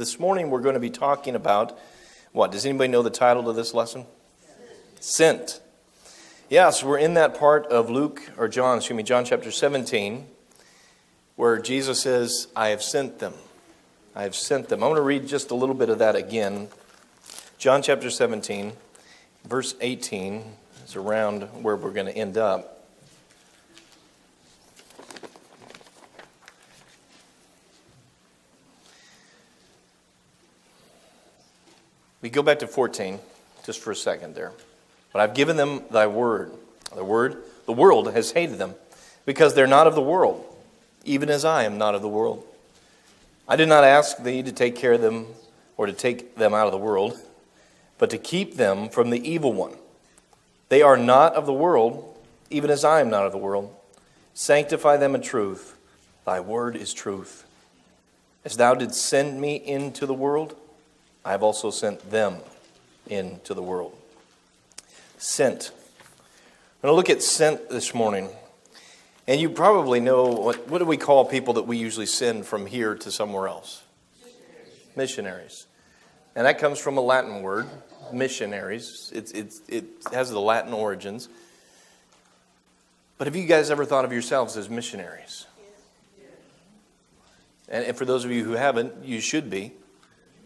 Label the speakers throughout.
Speaker 1: This morning we're going to be talking about what? Does anybody know the title of this lesson? Sent. Yes, we're in that part of Luke or John, excuse me, John chapter 17, where Jesus says, I have sent them. I have sent them. I want to read just a little bit of that again. John chapter 17, verse 18 is around where we're going to end up. We go back to 14 just for a second there. But I've given them thy word. The word, the world has hated them because they're not of the world, even as I am not of the world. I did not ask thee to take care of them or to take them out of the world, but to keep them from the evil one. They are not of the world, even as I am not of the world. Sanctify them in truth. Thy word is truth. As thou didst send me into the world, I have also sent them into the world. Sent. I'm going to look at sent this morning. And you probably know what, what do we call people that we usually send from here to somewhere else? Missionaries. missionaries. And that comes from a Latin word, missionaries. It's, it's, it has the Latin origins. But have you guys ever thought of yourselves as missionaries? And, and for those of you who haven't, you should be.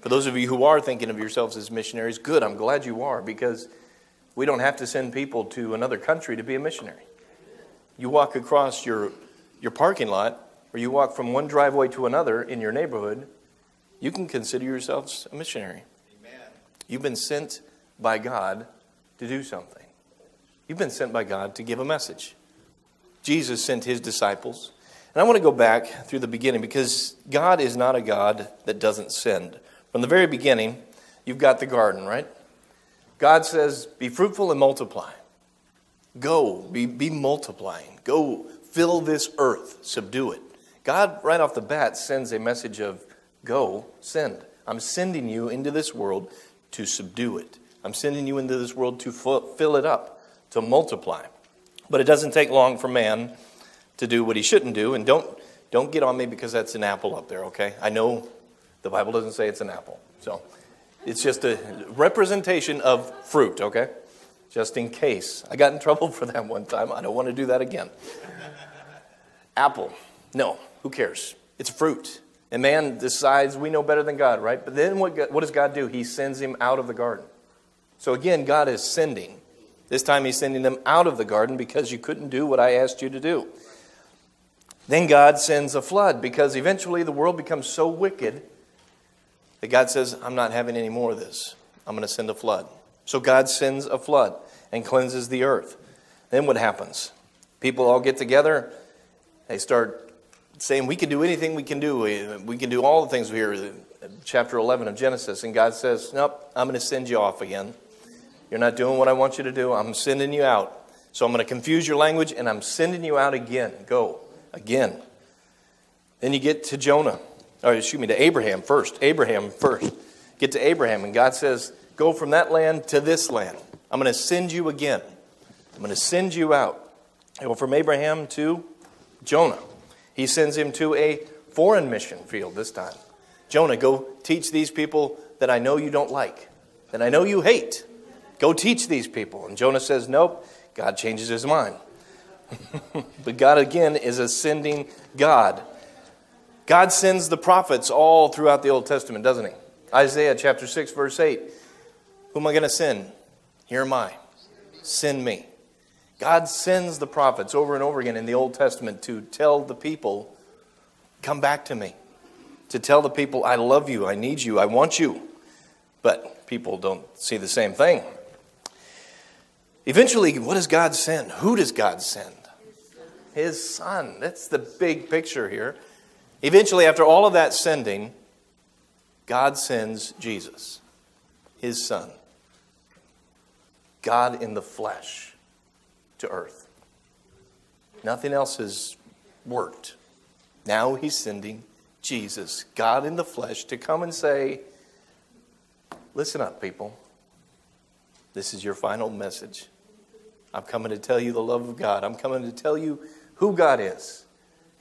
Speaker 1: For those of you who are thinking of yourselves as missionaries, good, I'm glad you are because we don't have to send people to another country to be a missionary. You walk across your, your parking lot, or you walk from one driveway to another in your neighborhood, you can consider yourselves a missionary. Amen. You've been sent by God to do something. You've been sent by God to give a message. Jesus sent his disciples. And I want to go back through the beginning because God is not a God that doesn't send. From the very beginning, you've got the garden, right? God says, Be fruitful and multiply. Go, be, be multiplying. Go fill this earth, subdue it. God, right off the bat, sends a message of go, send. I'm sending you into this world to subdue it. I'm sending you into this world to fill it up, to multiply. But it doesn't take long for man to do what he shouldn't do. And don't, don't get on me because that's an apple up there, okay? I know the Bible doesn't say it's an apple. So it's just a representation of fruit, okay? Just in case. I got in trouble for that one time. I don't want to do that again. Apple. No, who cares? It's fruit. And man decides we know better than God, right? But then what, what does God do? He sends him out of the garden. So again, God is sending. This time he's sending them out of the garden because you couldn't do what I asked you to do. Then God sends a flood because eventually the world becomes so wicked that God says, I'm not having any more of this. I'm going to send a flood. So God sends a flood and cleanses the earth. Then what happens? People all get together. They start saying, We can do anything we can do. We, can do all the things we hear. Chapter 11 of Genesis. And God says, Nope, I'm going to send you off again. You're not doing what I want you to do. I'm sending you out. So I'm going to confuse your language and I'm sending you out again. Go again. Then you get to Jonah or excuse me, to Abraham first. Abraham first. Get to Abraham, and God says, Go from that land to this land. I'm going to send you again. I'm going to send you out. I from Abraham to Jonah. He sends him to a foreign mission field this time. Jonah, go teach these people that I know you don't like, that I know you hate. Go teach these people. And Jonah says, Nope. God changes his mind. but God, again, is a sending God. God sends the prophets all throughout the Old Testament, doesn't He? Isaiah chapter 6, verse 8. Who am I going to send? Here am I. Send me. God sends the prophets over and over again in the Old Testament to tell the people, Come back to me. To tell the people, I love you, I need you, I want you. But people don't see the same thing. Eventually, what does God send? Who does God send? His Son. That's the big picture here. Eventually, after all of that sending, God sends Jesus, his son, God in the flesh, to earth. Nothing else has worked. Now he's sending Jesus, God in the flesh, to come and say, Listen up, people. This is your final message. I'm coming to tell you the love of God. I'm coming to tell you who God is.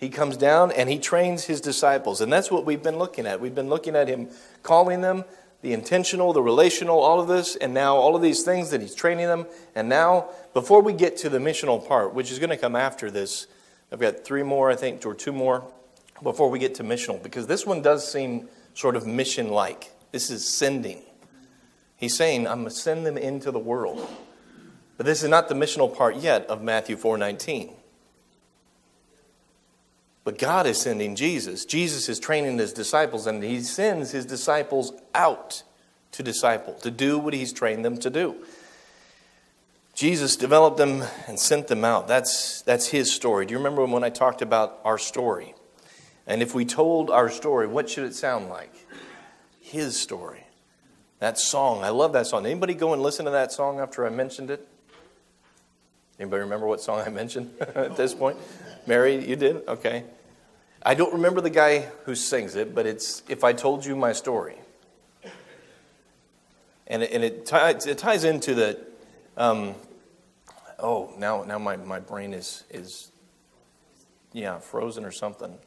Speaker 1: He comes down and he trains his disciples. And that's what we've been looking at. We've been looking at him calling them, the intentional, the relational, all of this, and now all of these things that he's training them. And now, before we get to the missional part, which is going to come after this, I've got three more, I think, or two more before we get to missional, because this one does seem sort of mission like. This is sending. He's saying, I'm going to send them into the world. But this is not the missional part yet of Matthew 4:19. But God is sending Jesus. Jesus is training his disciples, and he sends his disciples out to disciple, to do what he's trained them to do. Jesus developed them and sent them out. That's, that's his story. Do you remember when I talked about our story? And if we told our story, what should it sound like? His story. That song. I love that song. Anybody go and listen to that song after I mentioned it? Anybody remember what song I mentioned at this point? Mary, you did? Okay. I don't remember the guy who sings it, but it's If I Told You My Story. And it, and it, ties, it ties into the. Um, oh, now, now my, my brain is, is, yeah, frozen or something.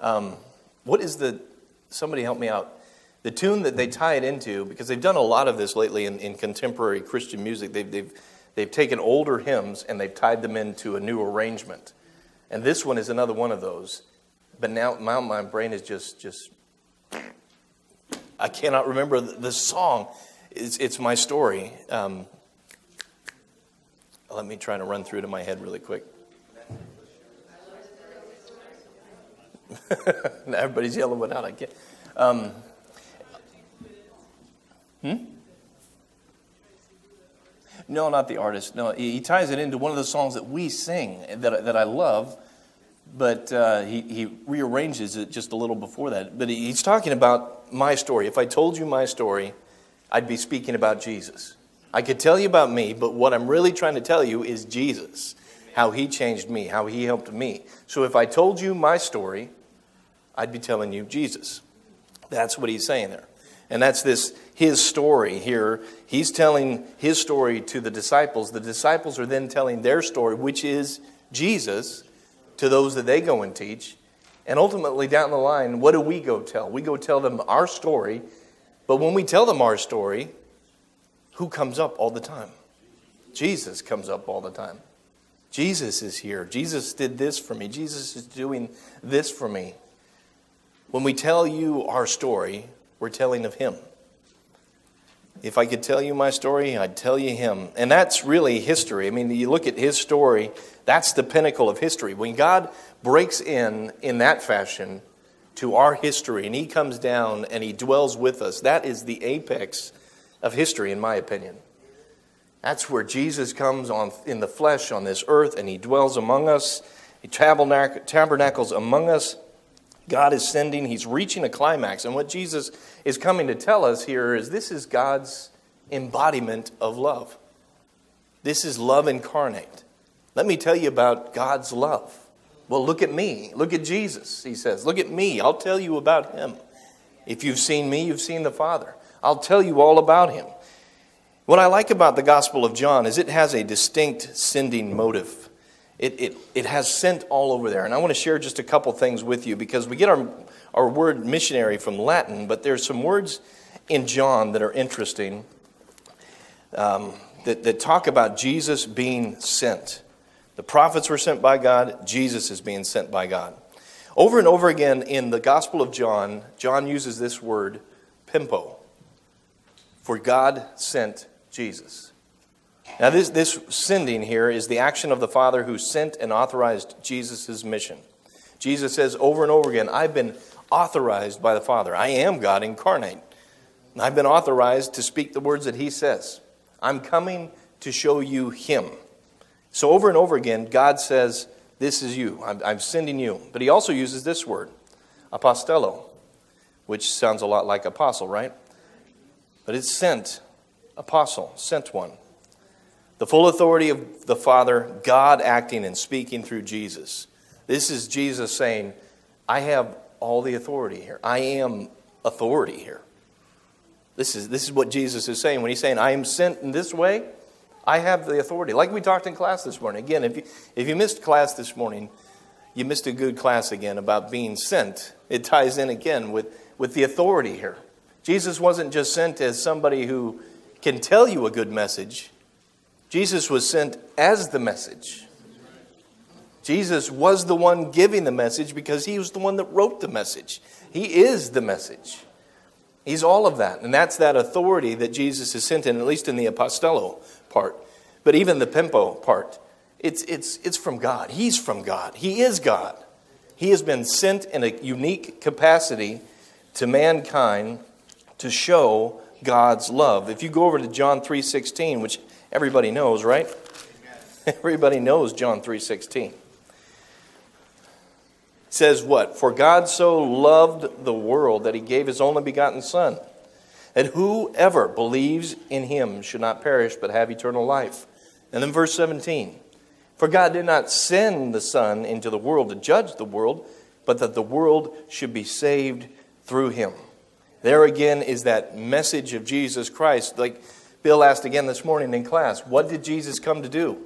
Speaker 1: Um, what is the. Somebody help me out. The tune that they tie it into, because they've done a lot of this lately in, in contemporary Christian music, they've, they've, they've taken older hymns and they've tied them into a new arrangement. And this one is another one of those. But now my, my brain is just, just, I cannot remember the, song. It's, it's my story. Um, let me try to run through to my head really quick. Everybody's yelling it out. I can't. Um, hmm? No, not the artist. No, he ties it into one of the songs that we sing that, that I love, but uh, he, he rearranges it just a little before that. But he's talking about my story. If I told you my story, I'd be speaking about Jesus. I could tell you about me, but what I'm really trying to tell you is Jesus, how he changed me, how he helped me. So if I told you my story, I'd be telling you Jesus. That's what he's saying there. And that's this his story here. He's telling his story to the disciples. The disciples are then telling their story, which is Jesus, to those that they go and teach. And ultimately, down the line, what do we go tell? We go tell them our story. But when we tell them our story, who comes up all the time? Jesus comes up all the time. Jesus is here. Jesus did this for me. Jesus is doing this for me. When we tell you our story, we're telling of Him. If I could tell you my story, I'd tell you Him. And that's really history. I mean, you look at His story, that's the pinnacle of history. When God breaks in in that fashion to our history and He comes down and He dwells with us, that is the apex of history, in my opinion. That's where Jesus comes on in the flesh on this earth and He dwells among us. He tabernacles among us. God is sending, He's reaching a climax. And what Jesus is coming to tell us here is this is God's embodiment of love. This is love incarnate. Let me tell you about God's love. Well, look at me. Look at Jesus, he says. Look at me. I'll tell you about him. If you've seen me, you've seen the Father. I'll tell you all about him. What I like about the Gospel of John is it has a distinct sending motive it, it, it has sent all over there. And I want to share just a couple things with you because we get our, our word missionary from Latin, but there's some words in John that are interesting um, that, that talk about Jesus being sent. The prophets were sent by God, Jesus is being sent by God. Over and over again in the Gospel of John, John uses this word, pempo, for God sent Jesus. Now, this, this sending here is the action of the Father who sent and authorized Jesus' mission. Jesus says over and over again, I've been authorized by the Father. I am God incarnate. I've been authorized to speak the words that He says. I'm coming to show you Him. So, over and over again, God says, This is you. I'm, I'm sending you. But He also uses this word, apostello, which sounds a lot like apostle, right? But it's sent, apostle, sent one. The full authority of the Father, God acting and speaking through Jesus. This is Jesus saying, I have all the authority here. I am authority here. This is, this is what Jesus is saying when he's saying, I am sent in this way. I have the authority. Like we talked in class this morning. Again, if you, if you missed class this morning, you missed a good class again about being sent. It ties in again with, with the authority here. Jesus wasn't just sent as somebody who can tell you a good message, Jesus was sent as the message. Jesus was the one giving the message because he was the one that wrote the message. He is the message. He's all of that. And that's that authority that Jesus is sent in, at least in the apostello part. But even the pempo part, it's, it's, it's from God. He's from God. He is God. He has been sent in a unique capacity to mankind to show God's love. If you go over to John 3:16, which everybody knows, right? Everybody knows John 3:16. says what? For God so loved the world that he gave his only begotten son, that whoever believes in him should not perish but have eternal life. And then verse 17. For God did not send the son into the world to judge the world, but that the world should be saved through him. There again is that message of Jesus Christ. Like Bill asked again this morning in class, what did Jesus come to do?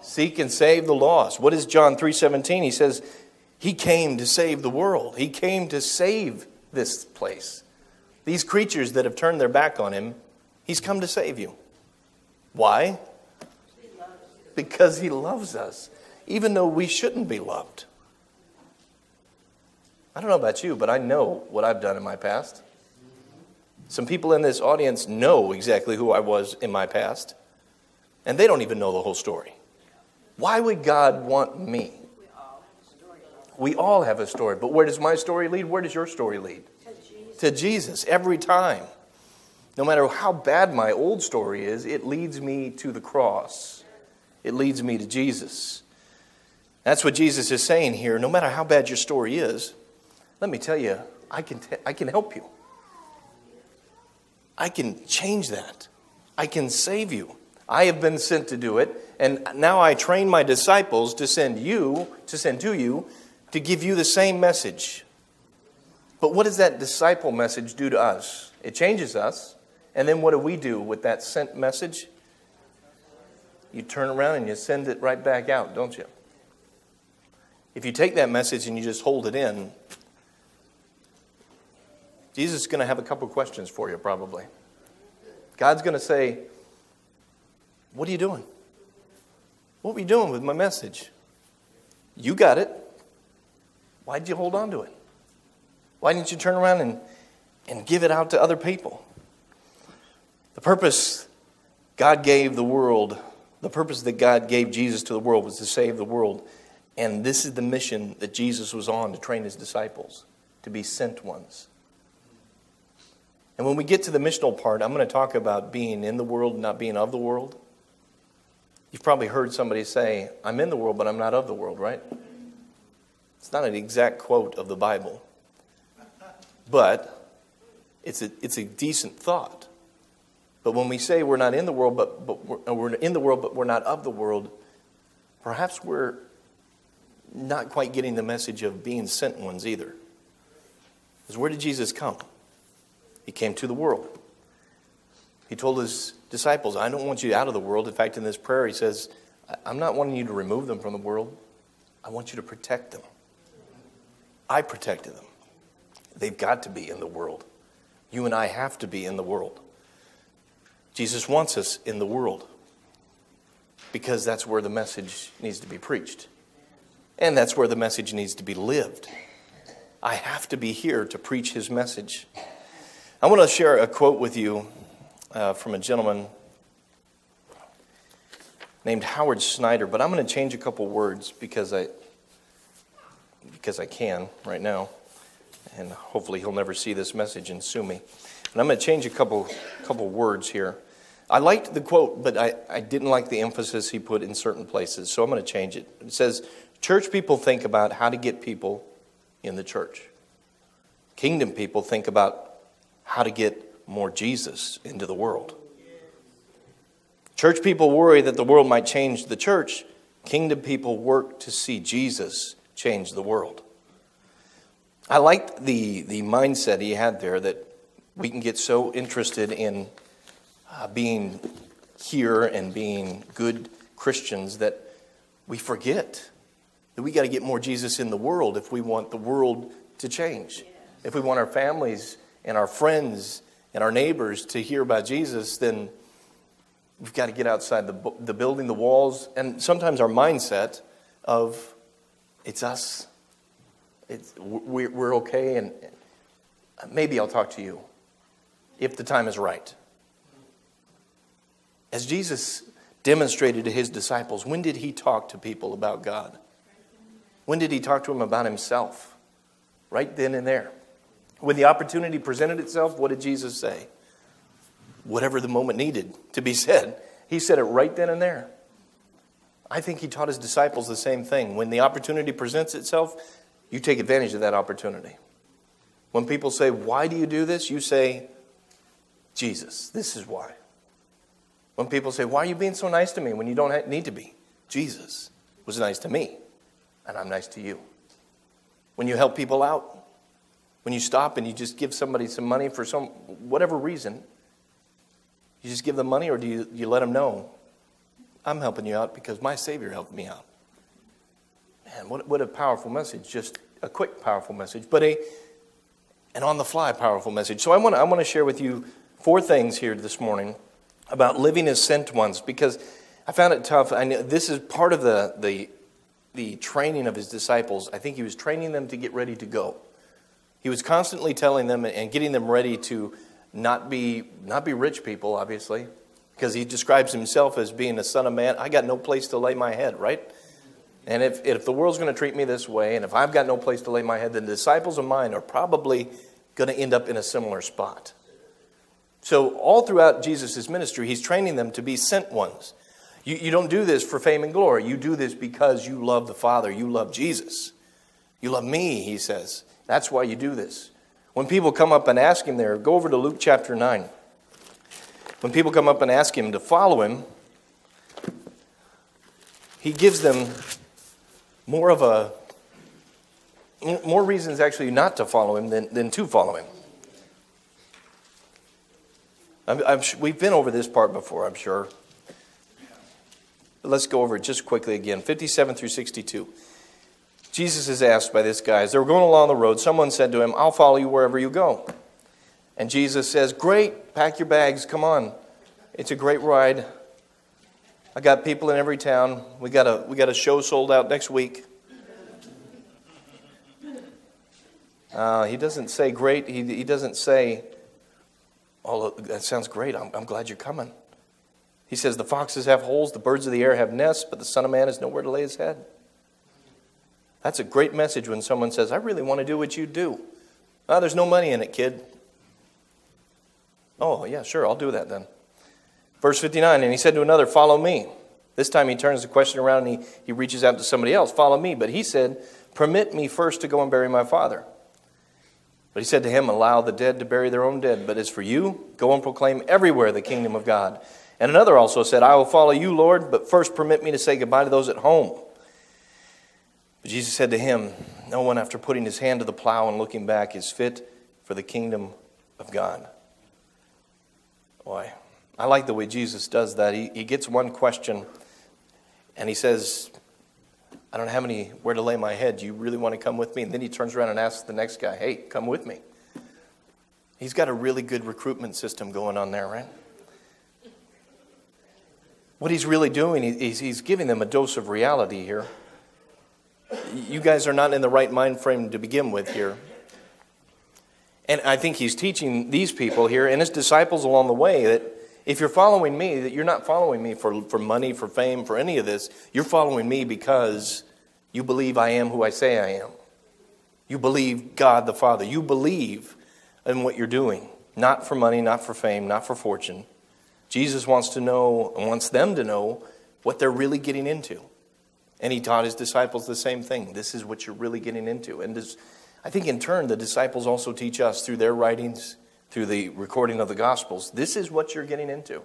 Speaker 1: Seek and save the lost. What is John 3:17? He says he came to save the world. He came to save this place. These creatures that have turned their back on him, he's come to save you. Why? Because he loves us, even though we shouldn't be loved. I don't know about you, but I know what I've done in my past. Some people in this audience know exactly who I was in my past, and they don't even know the whole story. Why would God want me? We all have a story, but where does my story lead? Where does your story lead? To Jesus, to Jesus every time. No matter how bad my old story is, it leads me to the cross. It leads me to Jesus. That's what Jesus is saying here. No matter how bad your story is, let me tell you, I can, t- I can help you. I can change that. I can save you. I have been sent to do it, and now I train my disciples to send you, to send to you, to give you the same message. But what does that disciple message do to us? It changes us, and then what do we do with that sent message? You turn around and you send it right back out, don't you? If you take that message and you just hold it in, Jesus is going to have a couple questions for you, probably. God's going to say, What are you doing? What were you doing with my message? You got it. Why did you hold on to it? Why didn't you turn around and, and give it out to other people? The purpose God gave the world, the purpose that God gave Jesus to the world was to save the world. And this is the mission that Jesus was on to train his disciples, to be sent ones. And when we get to the missional part, I'm going to talk about being in the world, not being of the world. You've probably heard somebody say, I'm in the world, but I'm not of the world, right? It's not an exact quote of the Bible, but it's a, it's a decent thought. But when we say we're not in the world, but, but we're, we're in the world, but we're not of the world, perhaps we're not quite getting the message of being sent ones either. Because where did Jesus come? He came to the world. He told his disciples, I don't want you out of the world. In fact, in this prayer, he says, I'm not wanting you to remove them from the world. I want you to protect them. I protected them. They've got to be in the world. You and I have to be in the world. Jesus wants us in the world because that's where the message needs to be preached. And that's where the message needs to be lived. I have to be here to preach his message. I want to share a quote with you uh, from a gentleman named Howard Snyder, but I'm going to change a couple words because I because I can right now, and hopefully he'll never see this message and sue me. And I'm going to change a couple couple words here. I liked the quote, but I, I didn't like the emphasis he put in certain places, so I'm going to change it. It says, Church people think about how to get people in the church. Kingdom people think about how to get more Jesus into the world. Church people worry that the world might change the church. Kingdom people work to see Jesus change the world. I liked the, the mindset he had there that we can get so interested in uh, being here and being good Christians that we forget that we got to get more Jesus in the world if we want the world to change. If we want our families and our friends and our neighbors to hear about Jesus, then we've got to get outside the, the building, the walls, and sometimes our mindset of it's us. It's, we're, we're okay, and maybe I'll talk to you if the time is right. As Jesus demonstrated to his disciples, when did he talk to people about God? When did he talk to them about himself? Right then and there. When the opportunity presented itself, what did Jesus say? Whatever the moment needed to be said, he said it right then and there. I think he taught his disciples the same thing. When the opportunity presents itself, you take advantage of that opportunity. When people say, Why do you do this? you say, Jesus, this is why. When people say, Why are you being so nice to me when you don't need to be? Jesus was nice to me, and I'm nice to you. When you help people out, when you stop and you just give somebody some money for some whatever reason, you just give them money or do you, you let them know, I'm helping you out because my Savior helped me out? Man, what, what a powerful message. Just a quick, powerful message, but a an on the fly, powerful message. So I want to I want to share with you four things here this morning about living as sent ones because I found it tough. I this is part of the, the, the training of his disciples. I think he was training them to get ready to go. He was constantly telling them and getting them ready to not be, not be rich people, obviously, because he describes himself as being a son of man. I got no place to lay my head, right? And if, if the world's going to treat me this way, and if I've got no place to lay my head, then the disciples of mine are probably going to end up in a similar spot. So, all throughout Jesus' ministry, he's training them to be sent ones. You, you don't do this for fame and glory. You do this because you love the Father. You love Jesus. You love me, he says. That's why you do this. When people come up and ask him there, go over to Luke chapter 9. When people come up and ask him to follow him, he gives them more of a more reasons actually not to follow him than, than to follow him. I'm, I'm, we've been over this part before, I'm sure. But let's go over it just quickly again 57 through 62. Jesus is asked by this guy as they were going along the road, someone said to him, I'll follow you wherever you go. And Jesus says, Great, pack your bags, come on. It's a great ride. I got people in every town. We got a, we got a show sold out next week. Uh, he doesn't say great. He, he doesn't say, Oh, that sounds great. I'm, I'm glad you're coming. He says, The foxes have holes, the birds of the air have nests, but the Son of Man has nowhere to lay his head. That's a great message when someone says, I really want to do what you do. Oh, there's no money in it, kid. Oh, yeah, sure, I'll do that then. Verse 59 And he said to another, Follow me. This time he turns the question around and he, he reaches out to somebody else, Follow me. But he said, Permit me first to go and bury my father. But he said to him, Allow the dead to bury their own dead. But as for you, go and proclaim everywhere the kingdom of God. And another also said, I will follow you, Lord, but first permit me to say goodbye to those at home. Jesus said to him, No one, after putting his hand to the plow and looking back, is fit for the kingdom of God. Boy, I like the way Jesus does that. He, he gets one question and he says, I don't have any where to lay my head. Do you really want to come with me? And then he turns around and asks the next guy, Hey, come with me. He's got a really good recruitment system going on there, right? What he's really doing, is he's giving them a dose of reality here. You guys are not in the right mind frame to begin with here. And I think he's teaching these people here and his disciples along the way that if you're following me, that you're not following me for, for money, for fame, for any of this. You're following me because you believe I am who I say I am. You believe God the Father. You believe in what you're doing, not for money, not for fame, not for fortune. Jesus wants to know and wants them to know what they're really getting into. And he taught his disciples the same thing. This is what you're really getting into. And this, I think in turn, the disciples also teach us through their writings through the recording of the Gospels, this is what you're getting into.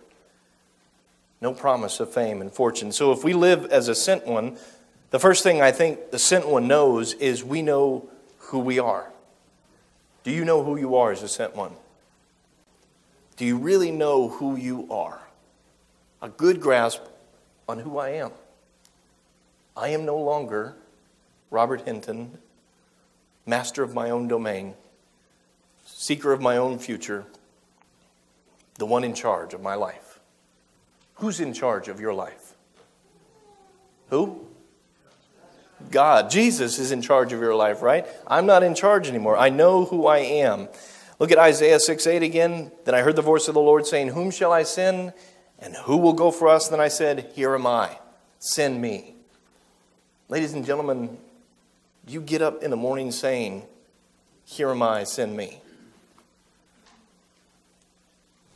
Speaker 1: No promise of fame and fortune. So if we live as a sent one, the first thing I think the sent one knows is we know who we are. Do you know who you are as a sent one? Do you really know who you are? A good grasp on who I am. I am no longer Robert Hinton, master of my own domain, seeker of my own future, the one in charge of my life. Who's in charge of your life? Who? God. Jesus is in charge of your life, right? I'm not in charge anymore. I know who I am. Look at Isaiah 6 8 again. Then I heard the voice of the Lord saying, Whom shall I send? And who will go for us? Then I said, Here am I. Send me. Ladies and gentlemen, you get up in the morning saying, Here am I, send me.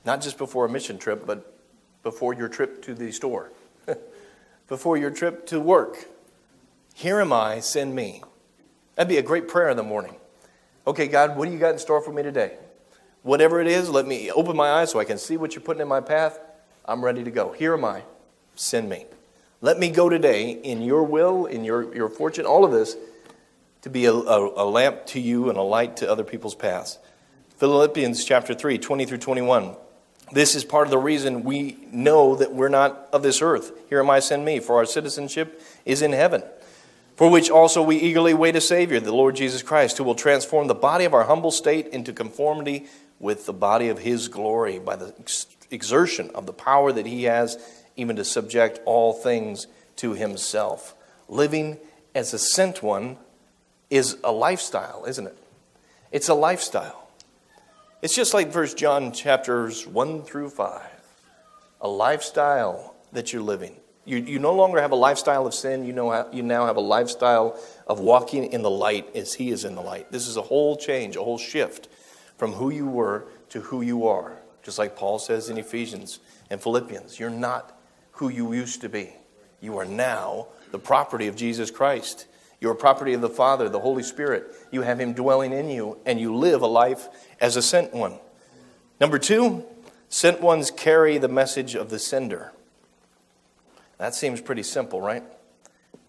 Speaker 1: Not just before a mission trip, but before your trip to the store, before your trip to work. Here am I, send me. That'd be a great prayer in the morning. Okay, God, what do you got in store for me today? Whatever it is, let me open my eyes so I can see what you're putting in my path. I'm ready to go. Here am I, send me. Let me go today in your will, in your, your fortune, all of this, to be a, a, a lamp to you and a light to other people's paths. Philippians chapter 3, 20 through 21. This is part of the reason we know that we're not of this earth. Here am I, send me, for our citizenship is in heaven, for which also we eagerly wait a Savior, the Lord Jesus Christ, who will transform the body of our humble state into conformity with the body of his glory by the exertion of the power that he has even to subject all things to himself. Living as a sent one is a lifestyle, isn't it? It's a lifestyle. It's just like First John chapters 1 through 5. A lifestyle that you're living. You, you no longer have a lifestyle of sin. You, know, you now have a lifestyle of walking in the light as He is in the light. This is a whole change, a whole shift from who you were to who you are. Just like Paul says in Ephesians and Philippians, you're not who you used to be. You are now the property of Jesus Christ. You're a property of the Father, the Holy Spirit. You have Him dwelling in you, and you live a life as a sent one. Number two, sent ones carry the message of the sender. That seems pretty simple, right?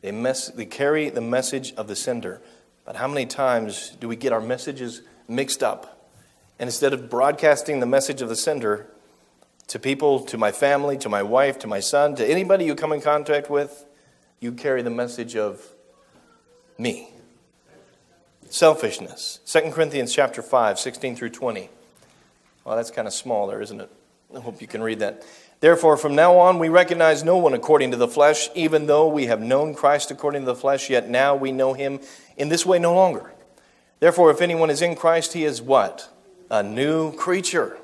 Speaker 1: They, mess, they carry the message of the sender. But how many times do we get our messages mixed up? And instead of broadcasting the message of the sender to people, to my family, to my wife, to my son, to anybody you come in contact with, you carry the message of me. Selfishness. 2 Corinthians chapter 5, 16 through 20. Well, that's kind of small there, isn't it? I hope you can read that. Therefore, from now on, we recognize no one according to the flesh, even though we have known Christ according to the flesh, yet now we know him in this way no longer. Therefore, if anyone is in Christ, he is what? A new creature.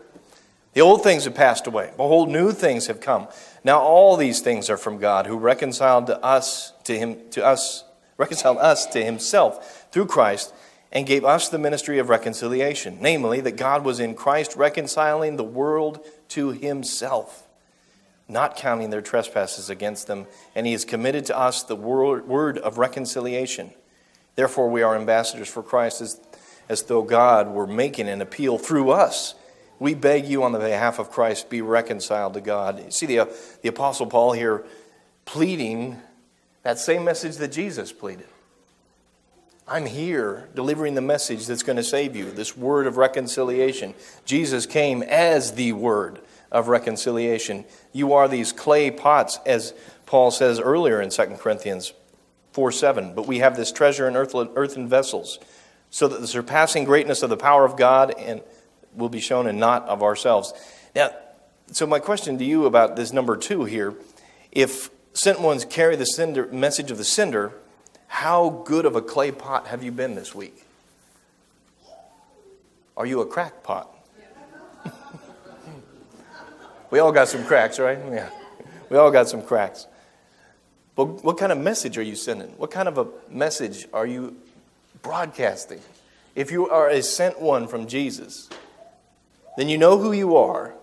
Speaker 1: The old things have passed away. Behold, new things have come. Now all these things are from God, who reconciled to us to him to us reconciled us to himself through Christ and gave us the ministry of reconciliation, namely, that God was in Christ reconciling the world to himself, not counting their trespasses against them, and he has committed to us the word of reconciliation. Therefore, we are ambassadors for Christ as, as though God were making an appeal through us. We beg you on the behalf of Christ, be reconciled to God. See the, uh, the Apostle Paul here pleading that same message that Jesus pleaded. I'm here delivering the message that's going to save you, this word of reconciliation. Jesus came as the word of reconciliation. You are these clay pots, as Paul says earlier in 2 Corinthians 4 7. But we have this treasure in earthen vessels, so that the surpassing greatness of the power of God and will be shown and not of ourselves. Now, so my question to you about this number two here, if sent ones carry the sender, message of the sender, how good of a clay pot have you been this week? Are you a crack pot? we all got some cracks, right? Yeah. We all got some cracks. But what kind of message are you sending? What kind of a message are you broadcasting? If you are a sent one from Jesus, then you know who you are.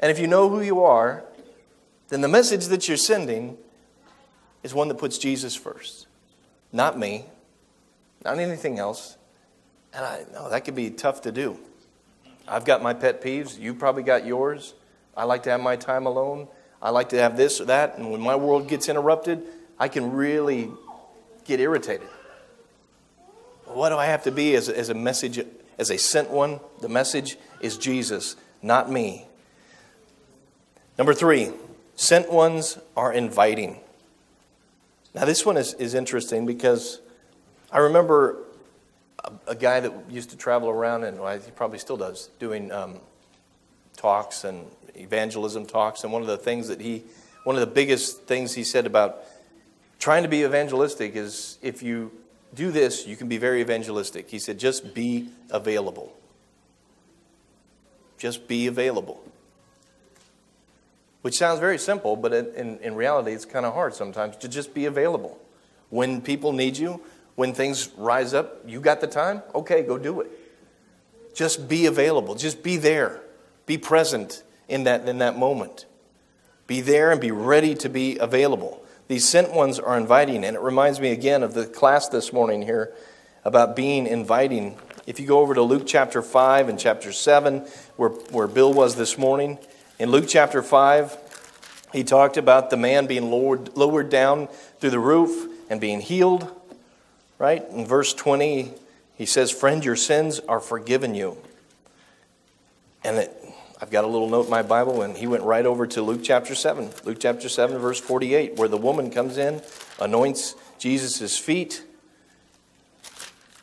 Speaker 1: And if you know who you are, then the message that you're sending is one that puts Jesus first, not me, not anything else. And I know that could be tough to do. I've got my pet peeves. You probably got yours. I like to have my time alone. I like to have this or that. And when my world gets interrupted, I can really get irritated. What do I have to be as, as a message, as a sent one? The message is Jesus, not me. Number three, Sent ones are inviting. Now, this one is, is interesting because I remember a, a guy that used to travel around, and well, he probably still does, doing um, talks and evangelism talks. And one of the things that he, one of the biggest things he said about trying to be evangelistic is if you do this, you can be very evangelistic. He said, just be available. Just be available. Which sounds very simple, but in, in reality, it's kind of hard sometimes to just be available. When people need you, when things rise up, you got the time? Okay, go do it. Just be available. Just be there. Be present in that, in that moment. Be there and be ready to be available. These sent ones are inviting, and it reminds me again of the class this morning here about being inviting. If you go over to Luke chapter 5 and chapter 7, where, where Bill was this morning, in Luke chapter 5, he talked about the man being lowered, lowered down through the roof and being healed. Right? In verse 20, he says, Friend, your sins are forgiven you. And it, I've got a little note in my Bible, and he went right over to Luke chapter 7. Luke chapter 7, verse 48, where the woman comes in, anoints Jesus' feet.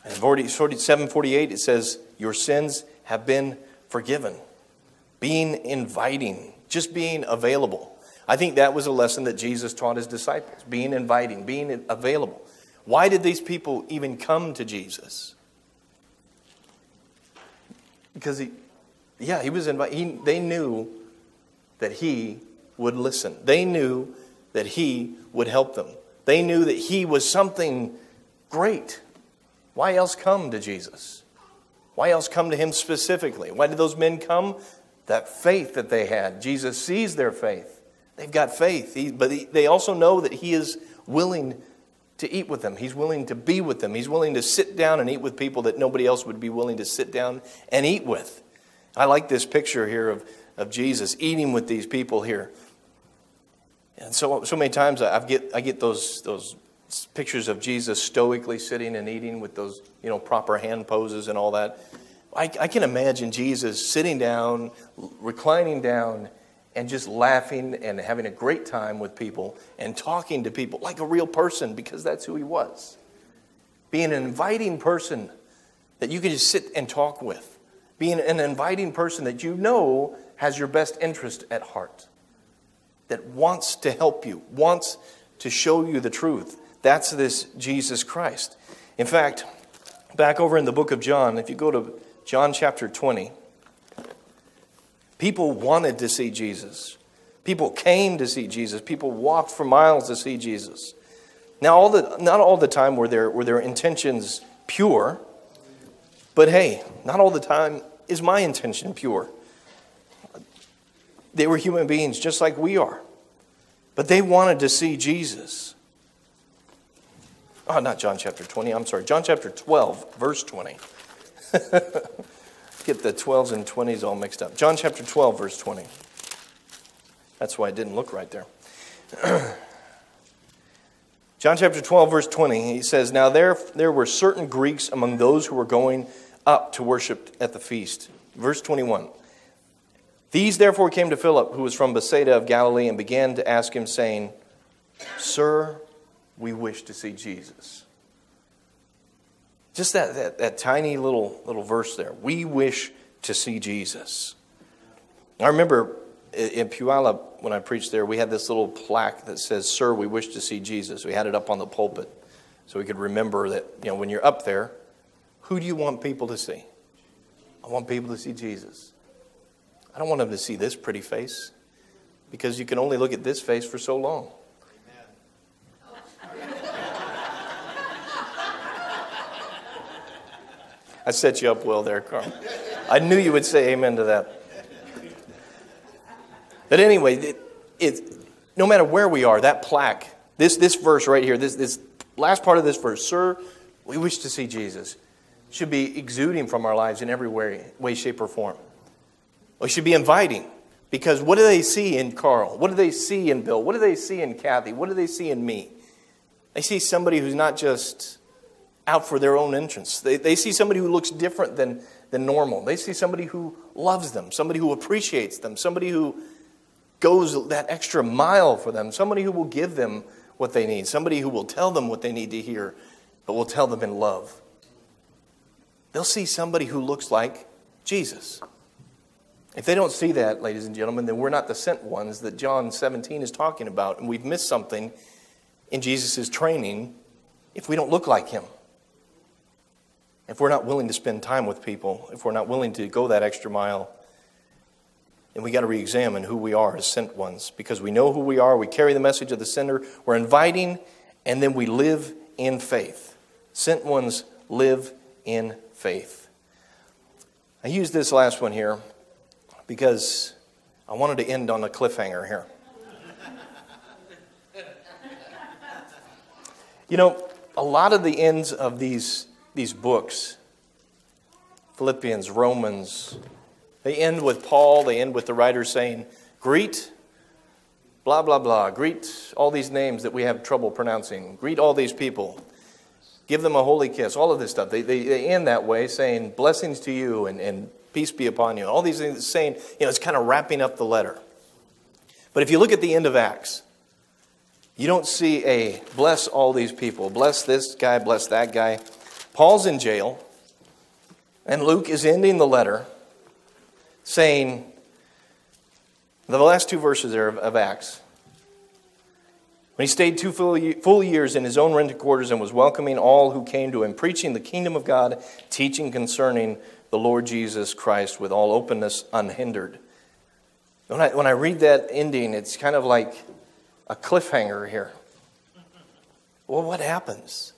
Speaker 1: And 47, 48, it says, Your sins have been forgiven. Being inviting, just being available. I think that was a lesson that Jesus taught his disciples being inviting, being available. Why did these people even come to Jesus? Because he, yeah, he was invited. They knew that he would listen. They knew that he would help them. They knew that he was something great. Why else come to Jesus? Why else come to him specifically? Why did those men come? That faith that they had. Jesus sees their faith. They've got faith, he, but he, they also know that he is willing to eat with them. He's willing to be with them. He's willing to sit down and eat with people that nobody else would be willing to sit down and eat with. I like this picture here of, of Jesus eating with these people here. And so, so many times I get, I get those, those pictures of Jesus stoically sitting and eating with those you know, proper hand poses and all that. I, I can imagine Jesus sitting down, reclining down, and just laughing and having a great time with people and talking to people like a real person because that's who he was. Being an inviting person that you can just sit and talk with being an inviting person that you know has your best interest at heart, that wants to help you, wants to show you the truth. That's this Jesus Christ. In fact, back over in the book of John, if you go to John chapter 20, people wanted to see Jesus. People came to see Jesus. People walked for miles to see Jesus. Now, all the, not all the time were their, were their intentions pure, but hey, not all the time is my intention pure? They were human beings just like we are, but they wanted to see Jesus. Oh, not John chapter 20, I'm sorry, John chapter 12, verse 20. Get the 12s and 20s all mixed up. John chapter 12, verse 20. That's why it didn't look right there. John chapter 12, verse 20, he says, Now there, there were certain Greeks among those who were going up to worship at the feast. Verse 21. These therefore came to Philip, who was from Bethsaida of Galilee, and began to ask him, saying, Sir, we wish to see Jesus. Just that, that, that tiny little, little verse there. We wish to see Jesus. I remember in Puyallup, when I preached there, we had this little plaque that says, Sir, we wish to see Jesus. We had it up on the pulpit so we could remember that, you know, when you're up there, who do you want people to see? I want people to see Jesus. I don't want them to see this pretty face because you can only look at this face for so long. I set you up well there, Carl. I knew you would say amen to that. But anyway, it, it, no matter where we are, that plaque, this, this verse right here, this, this last part of this verse, Sir, we wish to see Jesus should be exuding from our lives in every way, way shape, or form. We should be inviting. Because what do they see in Carl? What do they see in Bill? What do they see in Kathy? What do they see in me? They see somebody who's not just out for their own entrance. They, they see somebody who looks different than, than normal. They see somebody who loves them, somebody who appreciates them, somebody who goes that extra mile for them, somebody who will give them what they need, somebody who will tell them what they need to hear, but we'll tell them in love. They'll see somebody who looks like Jesus. If they don't see that, ladies and gentlemen, then we're not the sent ones that John 17 is talking about, and we've missed something in Jesus' training if we don't look like him. If we're not willing to spend time with people, if we're not willing to go that extra mile, then we got to re examine who we are as sent ones because we know who we are, we carry the message of the sender, we're inviting, and then we live in faith. Sent ones live in faith. I use this last one here because I wanted to end on a cliffhanger here. you know, a lot of the ends of these, these books, Philippians, Romans, they end with Paul, they end with the writer saying, Greet, blah, blah, blah. Greet all these names that we have trouble pronouncing. Greet all these people. Give them a holy kiss. All of this stuff. They, they, they end that way saying, Blessings to you and, and peace be upon you. All these things saying, you know, it's kind of wrapping up the letter. But if you look at the end of Acts, you don't see a bless all these people, bless this guy, bless that guy. Paul's in jail, and Luke is ending the letter saying, the last two verses there of, of Acts. When he stayed two full years in his own rented quarters and was welcoming all who came to him, preaching the kingdom of God, teaching concerning the Lord Jesus Christ with all openness unhindered. When I, when I read that ending, it's kind of like a cliffhanger here. Well, what happens?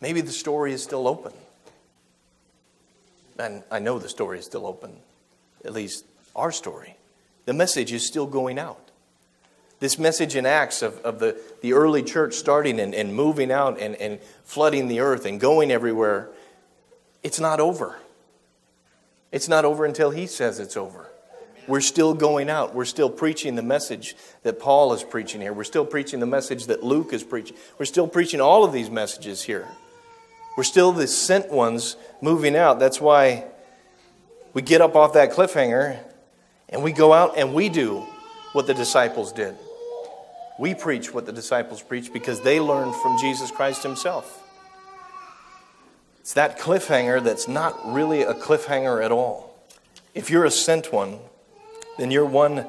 Speaker 1: Maybe the story is still open. And I know the story is still open, at least our story. The message is still going out. This message in Acts of, of the, the early church starting and, and moving out and, and flooding the earth and going everywhere, it's not over. It's not over until he says it's over. We're still going out. We're still preaching the message that Paul is preaching here. We're still preaching the message that Luke is preaching. We're still preaching all of these messages here. We're still the sent ones moving out. That's why we get up off that cliffhanger and we go out and we do what the disciples did. We preach what the disciples preached because they learned from Jesus Christ himself. It's that cliffhanger that's not really a cliffhanger at all. If you're a sent one, then you're one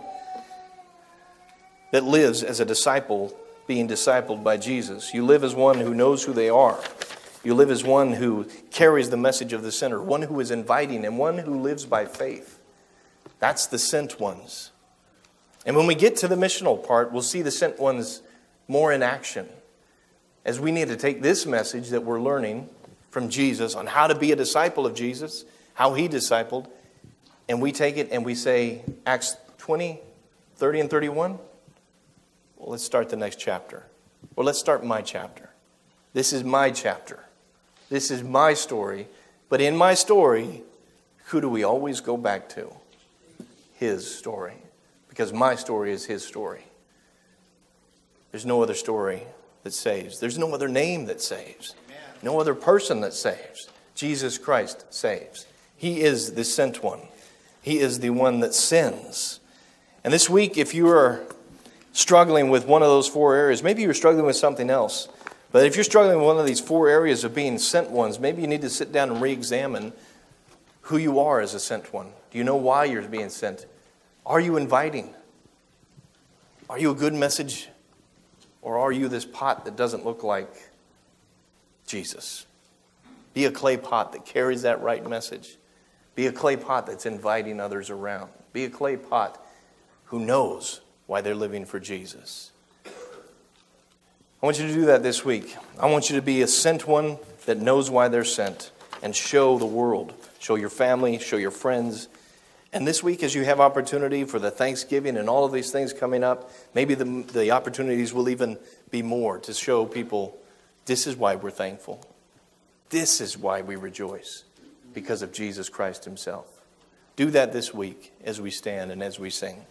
Speaker 1: that lives as a disciple being discipled by Jesus. You live as one who knows who they are. You live as one who carries the message of the sinner, one who is inviting, and one who lives by faith. That's the sent ones. And when we get to the missional part, we'll see the sent ones more in action. As we need to take this message that we're learning from Jesus on how to be a disciple of Jesus, how he discipled, and we take it and we say, Acts 20, 30, and 31. Well, let's start the next chapter. Well, let's start my chapter. This is my chapter. This is my story. But in my story, who do we always go back to? His story because my story is his story. There's no other story that saves, there's no other name that saves, no other person that saves. Jesus Christ saves. He is the sent one, He is the one that sins. And this week, if you are struggling with one of those four areas, maybe you're struggling with something else, but if you're struggling with one of these four areas of being sent ones, maybe you need to sit down and re examine who you are as a sent one. Do you know why you're being sent? Are you inviting? Are you a good message? Or are you this pot that doesn't look like Jesus? Be a clay pot that carries that right message. Be a clay pot that's inviting others around. Be a clay pot who knows why they're living for Jesus. I want you to do that this week. I want you to be a sent one that knows why they're sent and show the world, show your family, show your friends, and this week, as you have opportunity for the Thanksgiving and all of these things coming up, maybe the, the opportunities will even be more to show people this is why we're thankful. This is why we rejoice, because of Jesus Christ Himself. Do that this week as we stand and as we sing.